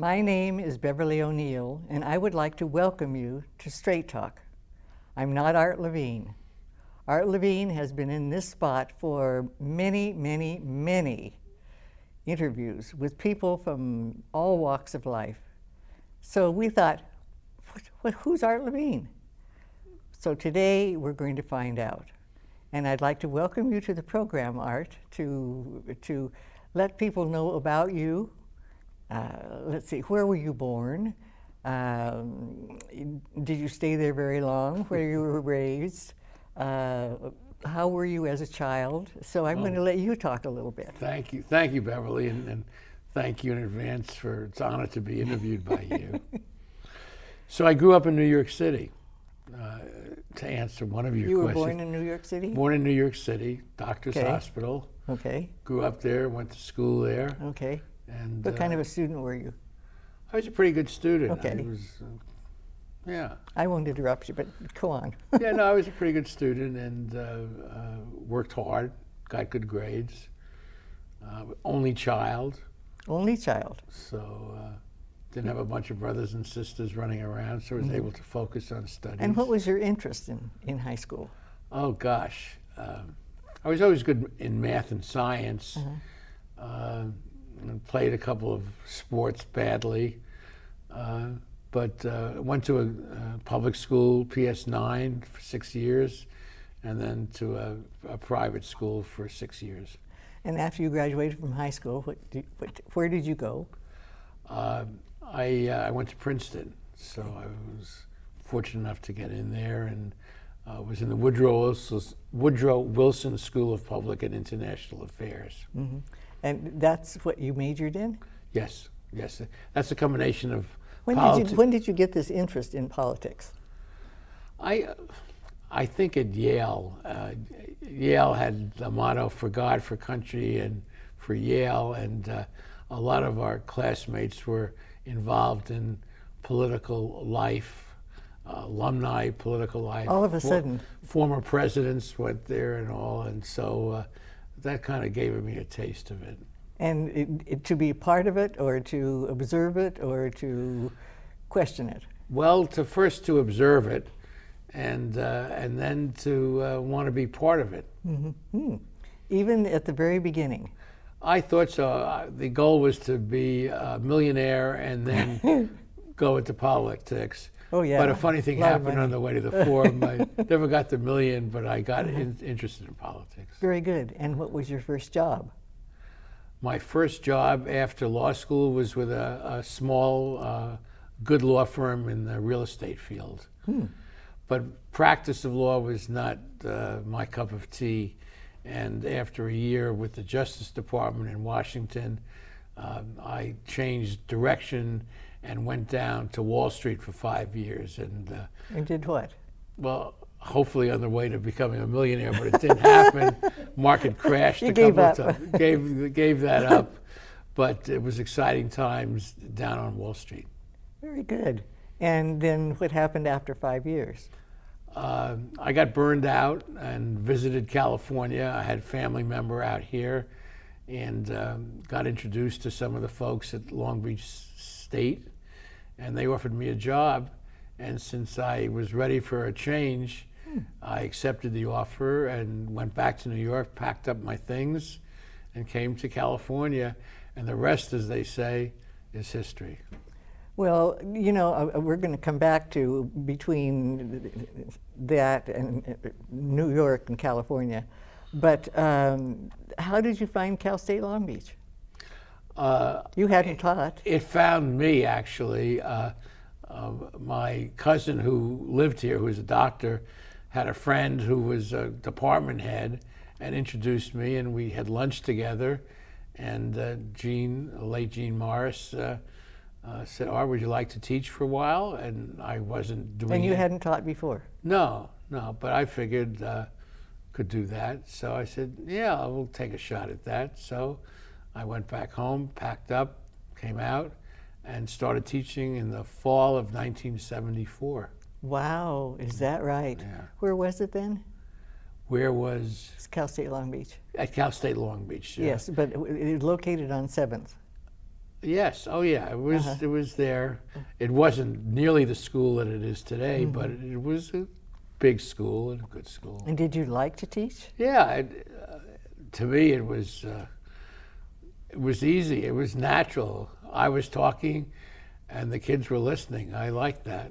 My name is Beverly O'Neill, and I would like to welcome you to Straight Talk. I'm not Art Levine. Art Levine has been in this spot for many, many, many interviews with people from all walks of life. So we thought, who's Art Levine? So today we're going to find out. And I'd like to welcome you to the program, Art, to, to let people know about you. Uh, let's see, where were you born? Um, did you stay there very long? Where you were raised? Uh, how were you as a child? So I'm oh, going to let you talk a little bit. Thank you, thank you, Beverly, and, and thank you in advance for it's an honor to be interviewed by you. so I grew up in New York City. Uh, to answer one of your you questions. You were born in New York City? Born in New York City, Doctor's okay. Hospital. Okay. Grew up there, went to school there. Okay. And what uh, kind of a student were you? I was a pretty good student. Okay. I was, uh, yeah. I won't interrupt you, but go on. yeah, no, I was a pretty good student and uh, uh worked hard, got good grades. Uh, only child. Only child. So uh, didn't have a bunch of brothers and sisters running around, so I was mm -hmm. able to focus on studies. And what was your interest in, in high school? Oh, gosh. Um, I was always good in math and science. Uh -huh. Played a couple of sports badly. Uh, but uh, went to a, a, public school, PS9, for six years, and then to a, a, private school for six years. And after you graduated from high school, what, did, what where did you go? Uh, I, uh, I went to Princeton, so I was fortunate enough to get in there and uh, was in the Woodrow Wilson, Woodrow Wilson School of Public and International Affairs. Mm -hmm. And that's what you majored in? Yes, yes. That's a combination of when did you When did you get this interest in politics? I, I think at Yale, uh, Yale had the motto "For God, for country, and for Yale," and uh, a lot of our classmates were involved in political life, uh, alumni political life. All of a For, sudden. Former presidents went there and all, and so uh, that kind of gave me a taste of it. And it, it, to be part of it, or to observe it, or to question it? Well, to first to observe it, and uh, and then to uh, want to be part of it. Mm -hmm. Even at the very beginning. I thought so. The goal was to be a millionaire and then go into politics. Oh yeah. But a funny thing a happened on the way to the forum. I never got the million, but I got in, interested in politics. Very good. And what was your first job? My first job after law school was with a, a small, uh, good law firm in the real estate field. Hmm. But practice of law was not uh, my cup of tea. And after a year with the Justice Department in Washington, um, I changed direction and went down to Wall Street for five years. And, uh, and did what? Well, hopefully on the way to becoming a millionaire, but it didn't happen. Market crashed you a couple of times. Gave, gave that up. But it was exciting times down on Wall Street. Very good. And then what happened after five years? Uh, I got burned out and visited California. I had a family member out here and um, got introduced to some of the folks at Long Beach State, and they offered me a job. And since I was ready for a change, hmm. I accepted the offer and went back to New York, packed up my things, and came to California. And the rest, as they say, is history. Well, you know, uh, we're going to come back to between that and uh, New York and California. But um, how did you find Cal State Long Beach? Uh, you hadn't it, taught. It found me, actually. Uh, uh, my cousin who lived here, who was a doctor, had a friend who was a department head and introduced me, and we had lunch together. And uh, Gene, late Gene Morris, uh, said, "Art, would you like to teach for a while?" And I wasn't doing. And you it. hadn't taught before. No, no, but I figured uh, could do that. So I said, "Yeah, I will take a shot at that." So I went back home, packed up, came out, and started teaching in the fall of 1974. Wow, is mm. that right? Yeah. Where was it then? Where was? It's Cal State Long Beach. At Cal State Long Beach. Yeah. Yes, but it was located on Seventh. Yes. Oh, yeah. It was. Uh-huh. It was there. It wasn't nearly the school that it is today, mm-hmm. but it was a big school and a good school. And did you like to teach? Yeah. It, uh, to me, it was. Uh, it was easy. It was natural. I was talking, and the kids were listening. I liked that.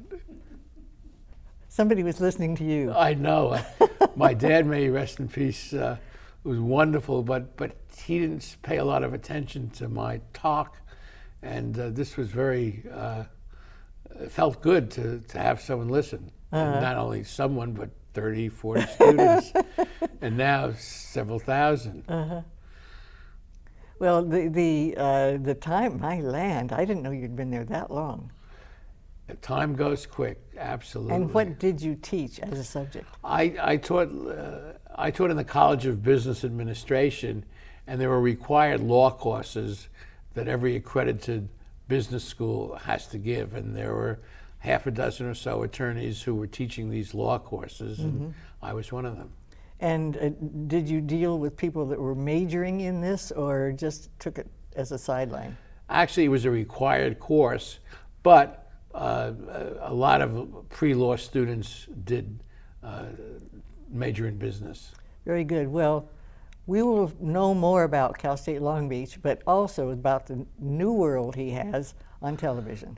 Somebody was listening to you. I know. My dad, may he rest in peace, uh, was wonderful, but but he didn't pay a lot of attention to my talk, and uh, this was very. Uh, felt good to, to have someone listen. And not only someone, but 30, 40 students, and now several 1000 Well, the the uh, the time, my land, I didn't know you'd been there that long. Time goes quick, absolutely. And what did you teach as a subject? I, I taught uh, I taught in the College of Business Administration, and there were required law courses that every accredited business school has to give, and there were half a dozen or so attorneys who were teaching these law courses, and I was one of them. And uh, did you deal with people that were majoring in this, or just took it as a sideline? Actually, it was a required course, but uh, a a lot of pre-law students did uh, major in business. Very good. Well, we will know more about Cal State Long Beach, but also about the new world he has on television.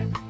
Not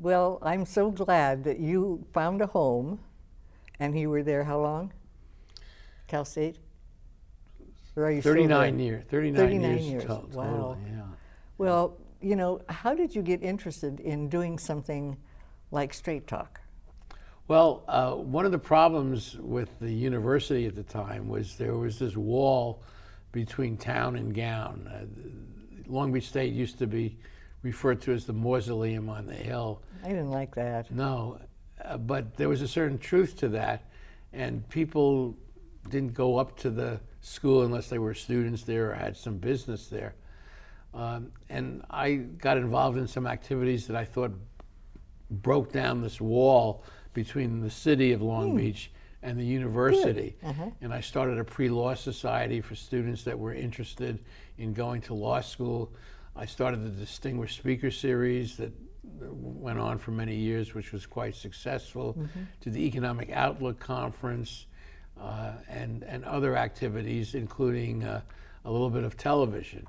Well, I'm so glad that you found a home, and you were there how long? Cal State? Or are you 39 years. 39, 39 years. years. total, Wow. yeah. Well, you know, how did you get interested in doing something like Straight Talk? Well, uh, one of the problems with the university at the time was there was this wall between town and gown. Uh, Long Beach State used to be referred to as the mausoleum on the hill. I didn't like that. No, uh, but there was a certain truth to that, and people didn't go up to the school unless they were students there or had some business there. Um, and I got involved in some activities that I thought broke down this wall between the city of Hmm. Long Beach and the university. And I started a pre law society for students that were interested in going to law school. I started the Distinguished Speaker Series that went on for many years, which was quite successful, to the Economic Outlook Conference, uh, and, and other activities, including uh, a little bit of television.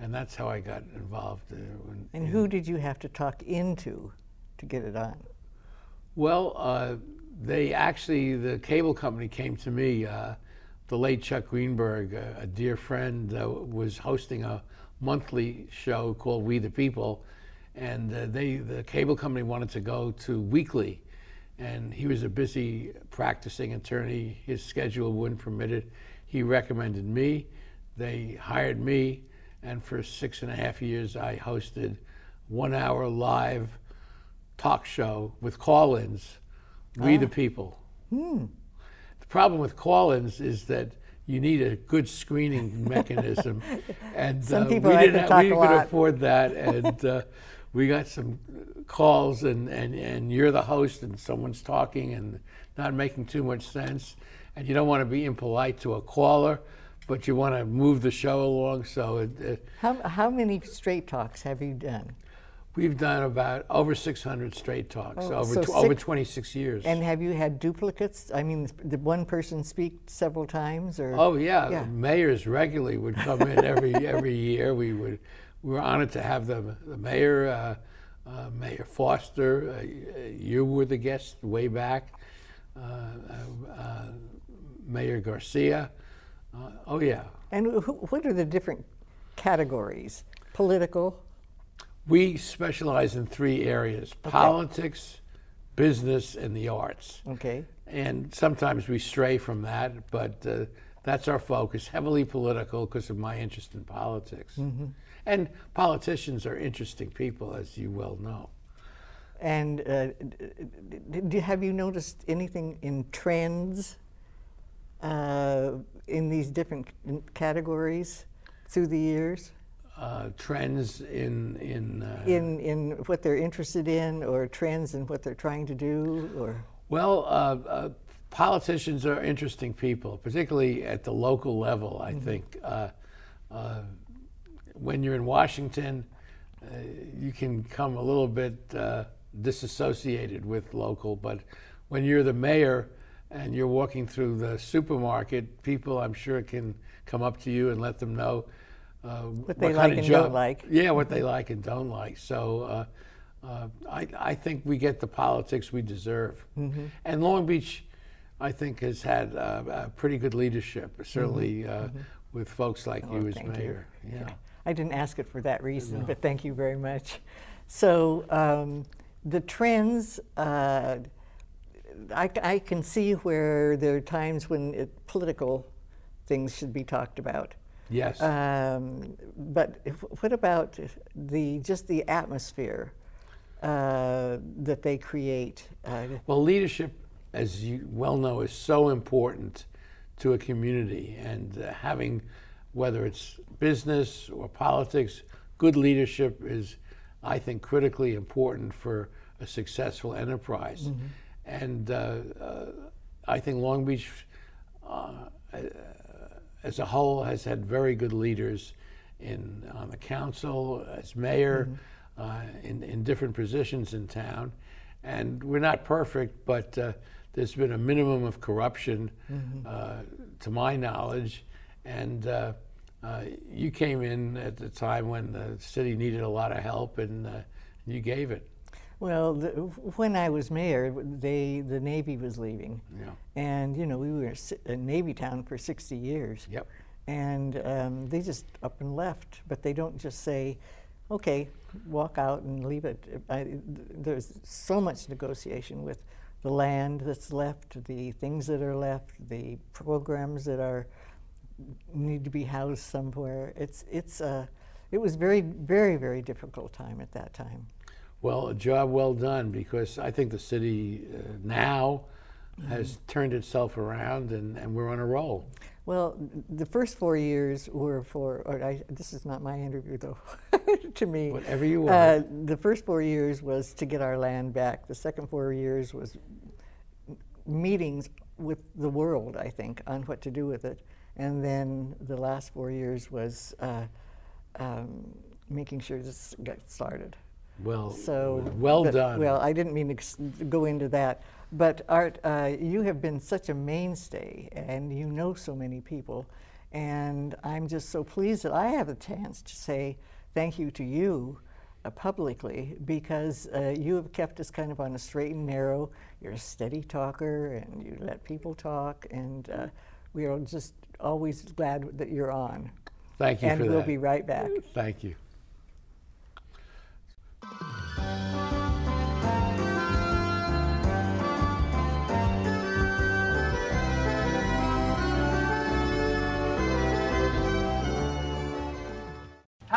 And that's how I got involved. Uh, in- And who did you have to talk into to get it on? Well, uh, they actually, the cable company came to me. Uh, the late Chuck Greenberg, a, a dear friend, uh, was hosting a monthly show called We the People, and uh, they, the cable company, wanted to go to weekly, and he was a busy practicing attorney. His schedule wouldn't permit it. He recommended me. They hired me, and for six and a half years, I hosted one-hour live talk show with call-ins, We the People. The problem with call-ins is that you need a good screening mechanism, and Some uh, people we like didn't to talk we a could afford that, and uh, we got some calls, and, and and you're the host, and someone's talking and not making too much sense, and you don't want to be impolite to a caller, but you want to move the show along, so it, it, How, how many straight talks have you done? We've done about over 600 straight talks Oh, over so tw- over 26 years. And have you had duplicates? I mean, did one person speak several times, or oh yeah, Yeah. mayors regularly would come in every every year. We would we were honored to have the the mayor, uh, uh, Mayor Foster. Uh, you were the guest way back. Uh, uh, uh, Mayor Garcia. Uh, oh yeah, And wh- what are the different categories? Political. We specialize in three areas: politics, business, and the arts. Okay. and sometimes we stray from that, but uh, that's our focus. Heavily political because of my interest in politics, and politicians are interesting people, as you well know. And uh, d- have you noticed anything in trends uh, in these different categories through the years? Uh, trends in in uh, In, in what they're interested in, or trends in what they're trying to do, or well, uh, uh, politicians are interesting people, particularly at the local level. I think uh, uh, when you're in Washington, uh, you can come a little bit uh, disassociated with local, but when you're the mayor and you're walking through the supermarket, people I'm sure can come up to you and let them know uh, what, they kind like and job, don't like. Yeah, what they like and don't like. So uh, uh, I, I think we get the politics we deserve. Mm-hmm. And Long Beach, I think, has had uh, pretty good leadership, certainly uh, with folks like you as Mm-hmm. thank you. mayor. Yeah. I didn't ask it for that reason, but thank you very much. So um, the trends, uh, I, I can see where there are times when it, political things should be talked about. Yes. Um, but if, what about the just the atmosphere uh, that they create? Uh, Well, leadership, as you well know, is so important to a community, and uh, having whether it's business or politics, good leadership is, I think, critically important for a successful enterprise. And uh, uh, I think Long Beach, uh, as a whole, has had very good leaders in on the council, as mayor, uh, in, in different positions in town. And we're not perfect, but uh, there's been a minimum of corruption, uh, to my knowledge. And uh, uh, you came in at the time when the city needed a lot of help, and uh, you gave it. Well, the, when I was mayor, they the Navy was leaving, Yeah. and you know we were a Navy town for 60 years. Yep. And um, they just up and left, but they don't just say, "Okay, walk out and leave it." I, there's so much negotiation with the land that's left, the things that are left, the programs that are need to be housed somewhere. It's it's uh, it was very very very difficult time at that time. Well, a job well done because I think the city uh, now has turned itself around and, and we're on a roll. Well, the first four years were for, or I, this is not my interview though, to me. Whatever you Uh, want. the first four years was to get our land back. The second four years was meetings with the world, I think, on what to do with it. And then the last four years was uh, um, making sure this got started. Well, So well but- done. Well, I didn't mean to go into that, but Art, uh, you have been such a mainstay, and you know so many people, and I'm just so pleased that I have a chance to say thank you to you uh, publicly because uh, you have kept us kind of on a straight and narrow. You're a steady talker, and you let people talk, and uh, we are just always glad that you're on. Thank you and we'll that. be right back. Thank you.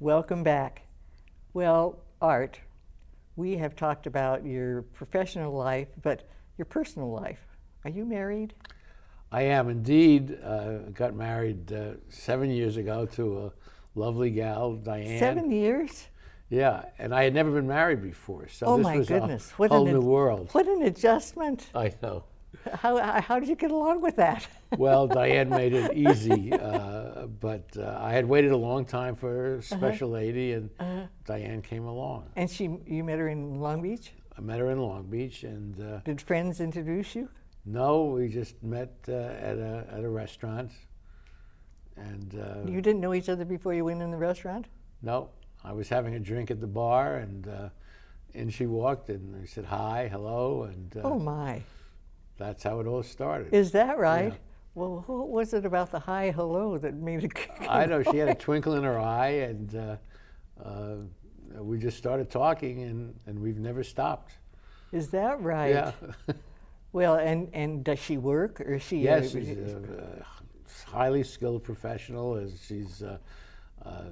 Welcome back. Well, Art, we have talked about your professional life, but your personal life. Are you married? I am indeed. Uh, got married uh, seven years ago to a lovely gal, Diane. Seven years? Yeah, and I had never been married before, so oh this my was goodness! a What whole an new world. What an adjustment! I know. How, how did you get along with that? Well, Diane made it easy, uh, but uh, I had waited a long time for a special lady, and Uh-huh. Diane came along. And she, you met her in Long Beach. I met her in Long Beach, and uh, Did friends introduce you? no, we just met uh, at a at a restaurant, and uh, You didn't know each other before you went in the restaurant. no, I was having a drink at the bar, and uh, in she walked, and I said hi, hello, and uh, oh my! That's how it all started. Is that right? Well, what was it about the hi hello that made it? I know she had a twinkle in her eye, and uh, uh, we just started talking, and, and we've never stopped. Is that right? Yeah. Well, and and does she work or is she? yes, uh, she's a, uh, highly skilled professional. As she's uh, uh,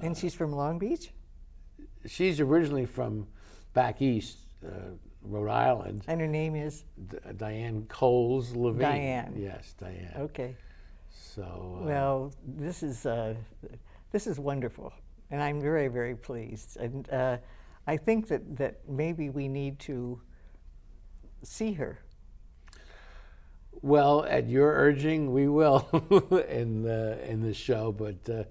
and she's from Long Beach. she's originally from back east, uh, Rhode Island. And her name is D- Diane Coles Levine. Diane. Yes, Diane. Okay. So. Uh, Well, this is uh, this is wonderful, and I'm very very pleased. And uh, I think that that maybe we need to see her. Well, at your urging, we will in the in the show. But uh,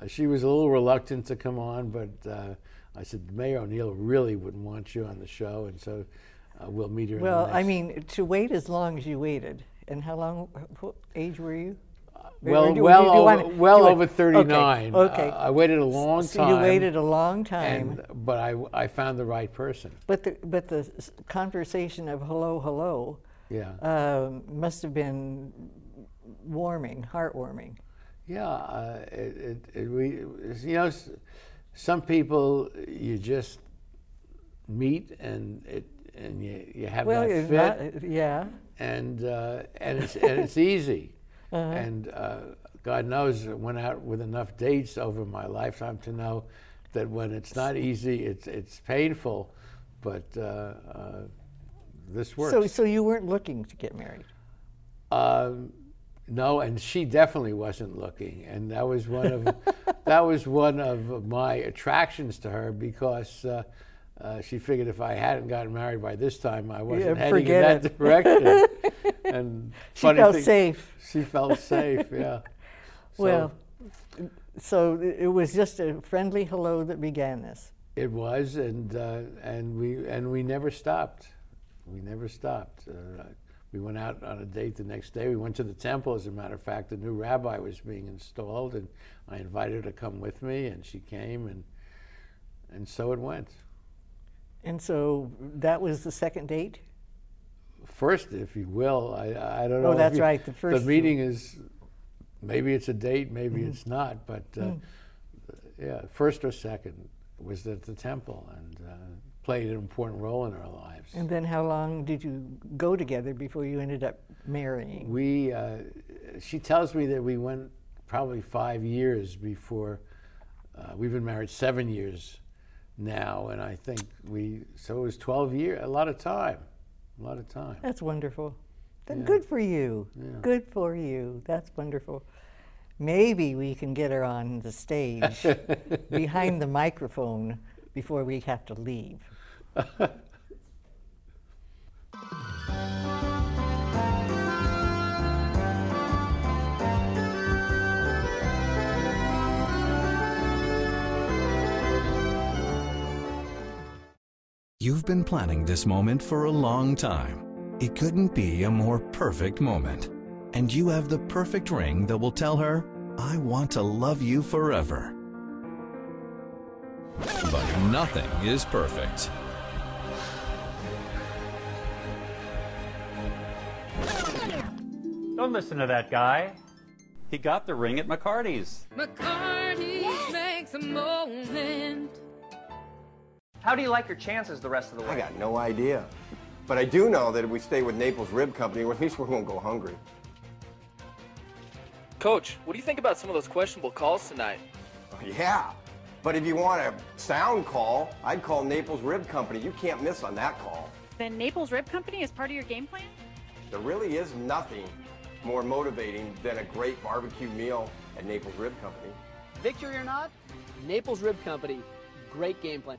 uh, she was a little reluctant to come on. But uh, I said Mayor O'Neill really wouldn't want you on the show, and so uh, we'll meet her. in the Well, I mean, to wait as long as you waited, and how long? What age were you? Well, do- well, do you over, wanna- well over thirty-nine. Okay. okay. Uh, I waited a long so time. you waited a long time. and, but I I found the right person. But the but the conversation of hello hello. Yeah. Um, must have been warming, heartwarming. Yeah, uh, it, it, it, we, you know, some people you just meet and it and you, you have Well, that fit. not- yeah. And uh, and it's and it's easy. And uh, God knows, I went out with enough dates over my lifetime to know that when it's not easy, it's it's painful, but uh, uh, this works. So, so you weren't looking to get married. Um, no, and she definitely wasn't looking, and that was one of that was one of my attractions to her because uh, uh, she figured if I hadn't gotten married by this time, I wasn't Yeah, heading in that it. direction. and She felt thing- safe. She felt safe, yeah. So well, so it was just a friendly hello that began this. it was, and uh, and we and we never stopped. We never stopped. We went out on a date the next day. We went to the temple. As a matter of fact, the new rabbi was being installed, and I invited her to come with me, and she came, and and so it went. And so that was the second date. First, if you will, I I don't know. Oh, that's you- right, the first- The meeting is maybe it's a date, maybe Mhm. it's not, but uh, Mm. yeah, first or second was at the temple and uh, played an important role in our lives. And then how long did you go together before you ended up marrying? We, uh, she tells me that we went probably five years before. Uh, we've been married seven years now, and I think we. So it was twelve years. A lot of time. A lot of time. That's wonderful. Then Yeah. good for you. Yeah. Good for you. That's wonderful. Maybe we can get her on the stage behind the microphone before we have to leave. You've been planning this moment for a long time. It couldn't be a more perfect moment. And you have the perfect ring that will tell her, I want to love you forever. But nothing is perfect. Don't listen to that guy. He got the ring at McCarty's. McCarty's makes a moment. How do you like your chances the rest of the way? I got no idea. But I do know that if we stay with Naples Rib Company, at least we won't go hungry. Coach, what do you think about some of those questionable calls tonight? Yeah. But if you want a sound call, I'd call Naples Rib Company. You can't miss on that call. Then Naples Rib Company is part of your game plan? There really is nothing more motivating than a great barbecue meal at Naples Rib Company. Victory or not, Naples Rib Company, great game plan.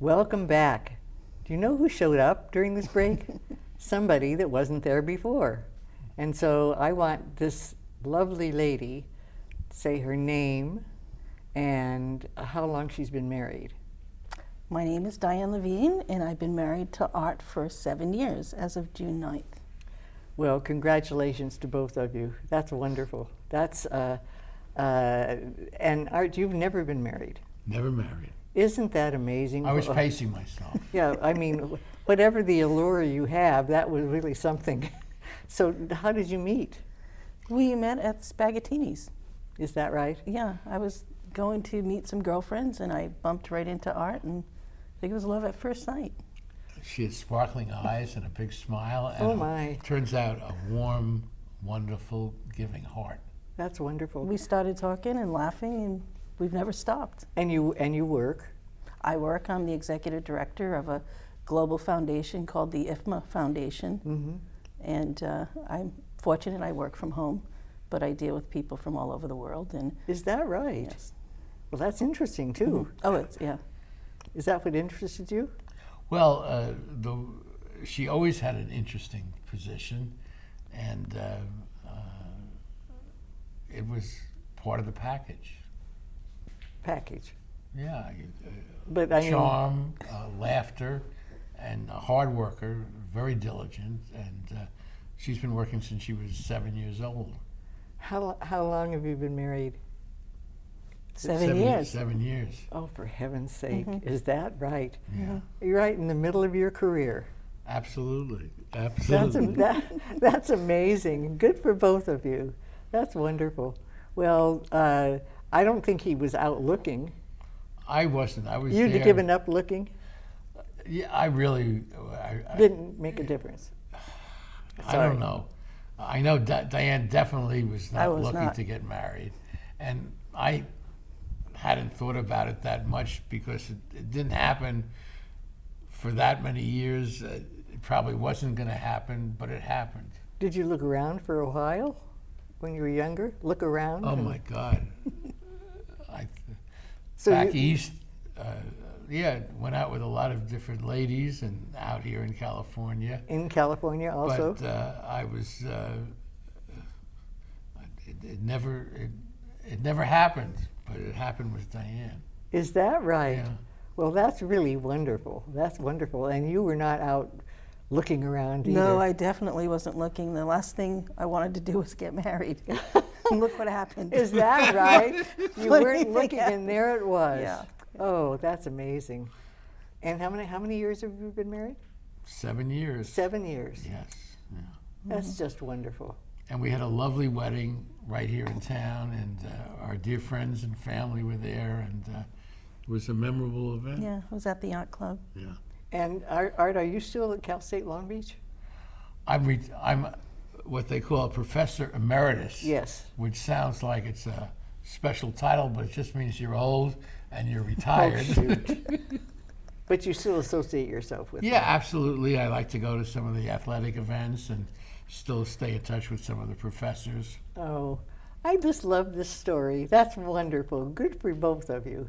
Welcome back. Do you know who showed up during this break? Somebody that wasn't there before. And so I want this lovely lady to say her name and how long she's been married. My name is Diane Levine, and I've been married to Art for seven years as of June 9th. Well, congratulations to both of you. That's wonderful. That's, uh, uh, and Art, you've never been married. Never married. Isn't that amazing? I was pacing myself. Yeah, I mean, whatever the allure you have, that was really something. so, how did you meet? We met at Spaghettini's. Is that right? Yeah, I was going to meet some girlfriends, and I bumped right into Art, and I think it was love at first sight. She had sparkling eyes and a big smile. And Oh, a- my. turns out a warm, wonderful, giving heart. That's wonderful. We started talking and laughing, and we've never stopped. And you and you work? I work. I'm the executive director of a global foundation called the IFMA Foundation, Mhm. and uh, I'm fortunate. I work from home, but I deal with people from all over the world. And Is that right? Yes. Well, that's interesting too. Oh, it's yeah. Is that what interested you? Well, uh, the, she always had an interesting position, and uh, uh, it was part of the package. Package. Yeah. Uh, But I mean- charm, uh, laughter, and a hard worker, very diligent, and uh, she's been working since she was seven years old. How, how long have you been married? Seven years. Seven years. Oh, for heaven's sake. Mhm. Is that right? Yeah. You're right in the middle of your career. Absolutely. That's, Absolutely. am- that, that's amazing. Good for both of you. That's wonderful. Well, uh, I don't think he was out looking. I wasn't. I was You'd there. given up looking? Yeah, I really. I, I, Didn't make a difference. I don't know. I know Di- Diane definitely was not was looking not. to get married, and I hadn't thought about it that much because it, it didn't happen for that many years. Uh, it probably wasn't going to happen, but it happened. Did you look around for a while when you were younger? Look around? Oh my God! I, So back you- east, uh, yeah, went out with a lot of different ladies, and out here in California. In California also? But uh, I was. Uh, it, it never. It, it never happened, but it happened with Diane. Is that right? Yeah. Well, that's really wonderful. That's wonderful. And you were not out looking around either. No, I definitely wasn't looking. The last thing I wanted to do was get married. and look what happened. Is that right? You weren't thing looking, and there it was. Yeah. Oh, that's amazing. And how many how many years have you been married? Seven years. Seven years. Yes. Yeah. That's just wonderful. And we had a lovely wedding right here in town, and uh, our dear friends and family were there, and uh, it was a memorable event. Yeah, it was at the yacht club. Yeah. And Art, Art, are you still at Cal State Long Beach? I'm, re- I'm what they call a professor emeritus. Yes. Which sounds like it's a special title, but it just means you're old and you're Oh, retired. shoot. but you still associate yourself with yeah, them. absolutely. I like to go to some of the athletic events and still stay in touch with some of the professors. Oh, I just love this story. That's wonderful. Good for both of you.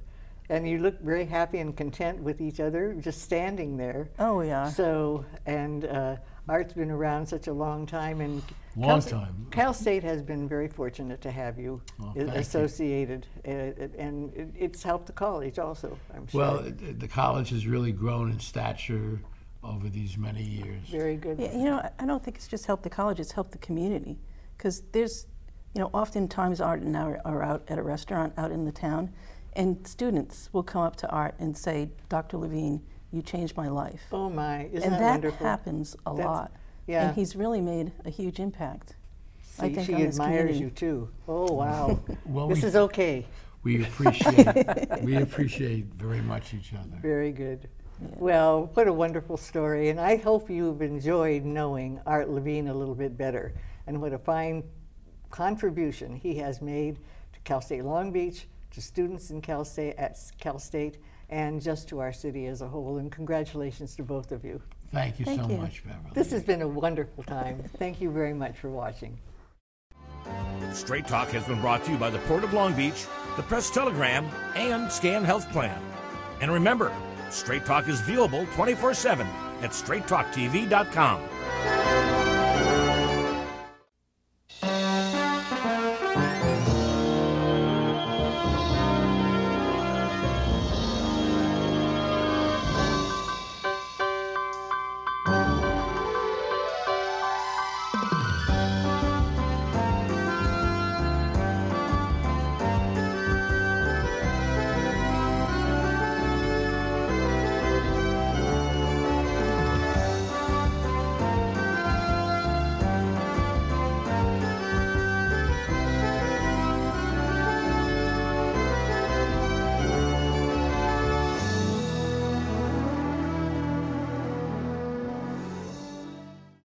And you look very happy and content with each other, just standing there. Oh, yeah. So, and uh, Art's been around such a long time, and Long Cal, time. Cal State has been very fortunate to have you Oh, i- thank you. associated, uh, and it's helped the college also. I'm sure. Well, the college has really grown in stature over these many years. very good. Yeah, you know, I- I don't think it's just helped the college, it's helped the community. Because there's, you know, oftentimes Art and I are- are out at a restaurant out in the town, and students will come up to Art and say, Dr. Levine, you changed my life. Oh my, isn't and that that wonderful? happens a That's- lot. yeah. And he's really made a huge impact. I See, think she on this admires community. you too. Oh wow, Well, this we- is okay. We appreciate we appreciate very much each other. Very good. Well, what a wonderful story, and I hope you've enjoyed knowing Art Levine a little bit better and what a fine contribution he has made to Cal State Long Beach, to students in Cal State at Cal State, and just to our city as a whole. And congratulations to both of you. Thank you Thank so you. much, Beverly. This has been a wonderful time. Thank you very much for watching. Straight Talk has been brought to you by the Port of Long Beach, the Press Telegram, and Scan Health Plan. And remember, Straight Talk is viewable 24 7 at straighttalktv.com.